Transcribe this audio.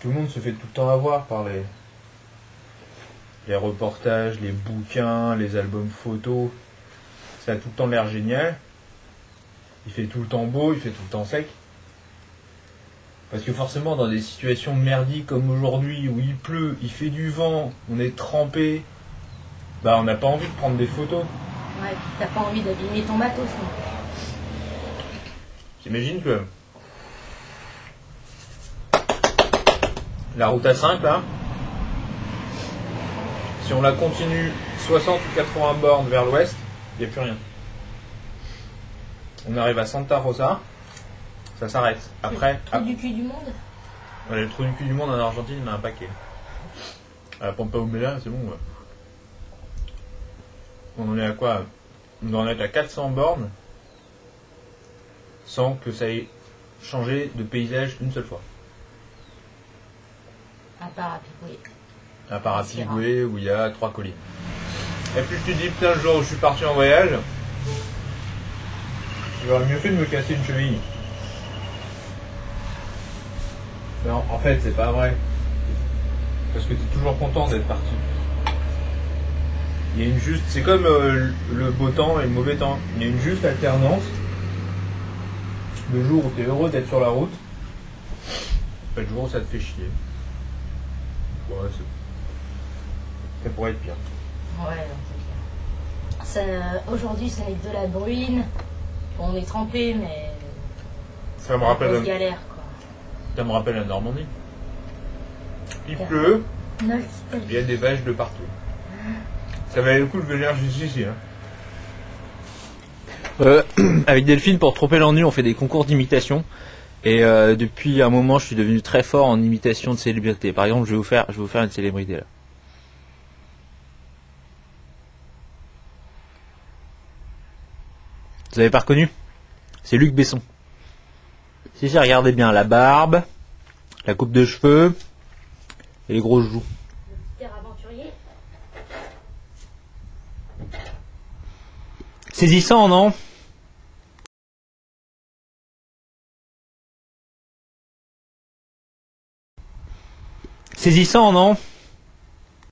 Tout le monde se fait tout le temps avoir par les, les reportages, les bouquins, les albums photos. Ça a tout le temps l'air génial. Il fait tout le temps beau, il fait tout le temps sec. Parce que forcément, dans des situations merdiques comme aujourd'hui, où il pleut, il fait du vent, on est trempé, bah on n'a pas envie de prendre des photos. Ouais, t'as pas envie d'abîmer ton bateau, sinon. T'imagines que la route A5 là, si on la continue 60 ou 80 bornes vers l'ouest, il n'y a plus rien. On arrive à Santa Rosa, ça s'arrête. Après, Trou du cul du monde Ouais, le trou du cul du monde en Argentine, il a un paquet. À la Pampa Humela, c'est bon. ouais. On en est à quoi? On doit en être à 400 bornes sans que ça ait changé de paysage une seule fois. À part à picouiller. À part à Pigoué où il y a trois collines. Et puis je te dis, putain, le jour où je suis parti en voyage, j'aurais mieux fait de me casser une cheville. Non, en fait, c'est pas vrai. Parce que tu es toujours content d'être parti. Il y a une juste. C'est comme euh, le beau temps et le mauvais temps. Il y a une juste alternance. Le jour où tu es heureux d'être sur la route, et le jour où ça te fait chier. Ouais, c'est. Ça pourrait être pire. Ouais, c'est clair. Aujourd'hui, que de la bruine. Bon, on est trempé, mais. Ça me rappelle, galère, quoi. Ça me rappelle la Normandie. Il pleut, il y a des vaches de partout. Ça valait le coup de venir jusqu'ici. Hein. Euh, avec Delphine, pour tromper l'ennui, on fait des concours d'imitation. Et euh, depuis un moment, je suis devenu très fort en imitation de célébrités. Par exemple, je vais vous faire, je vais vous faire une célébrité là. Vous avez pas reconnu? C'est Luc Besson. Si, regardez bien la barbe, la coupe de cheveux et les grosses joues. Saisissant, non? Saisissant, non?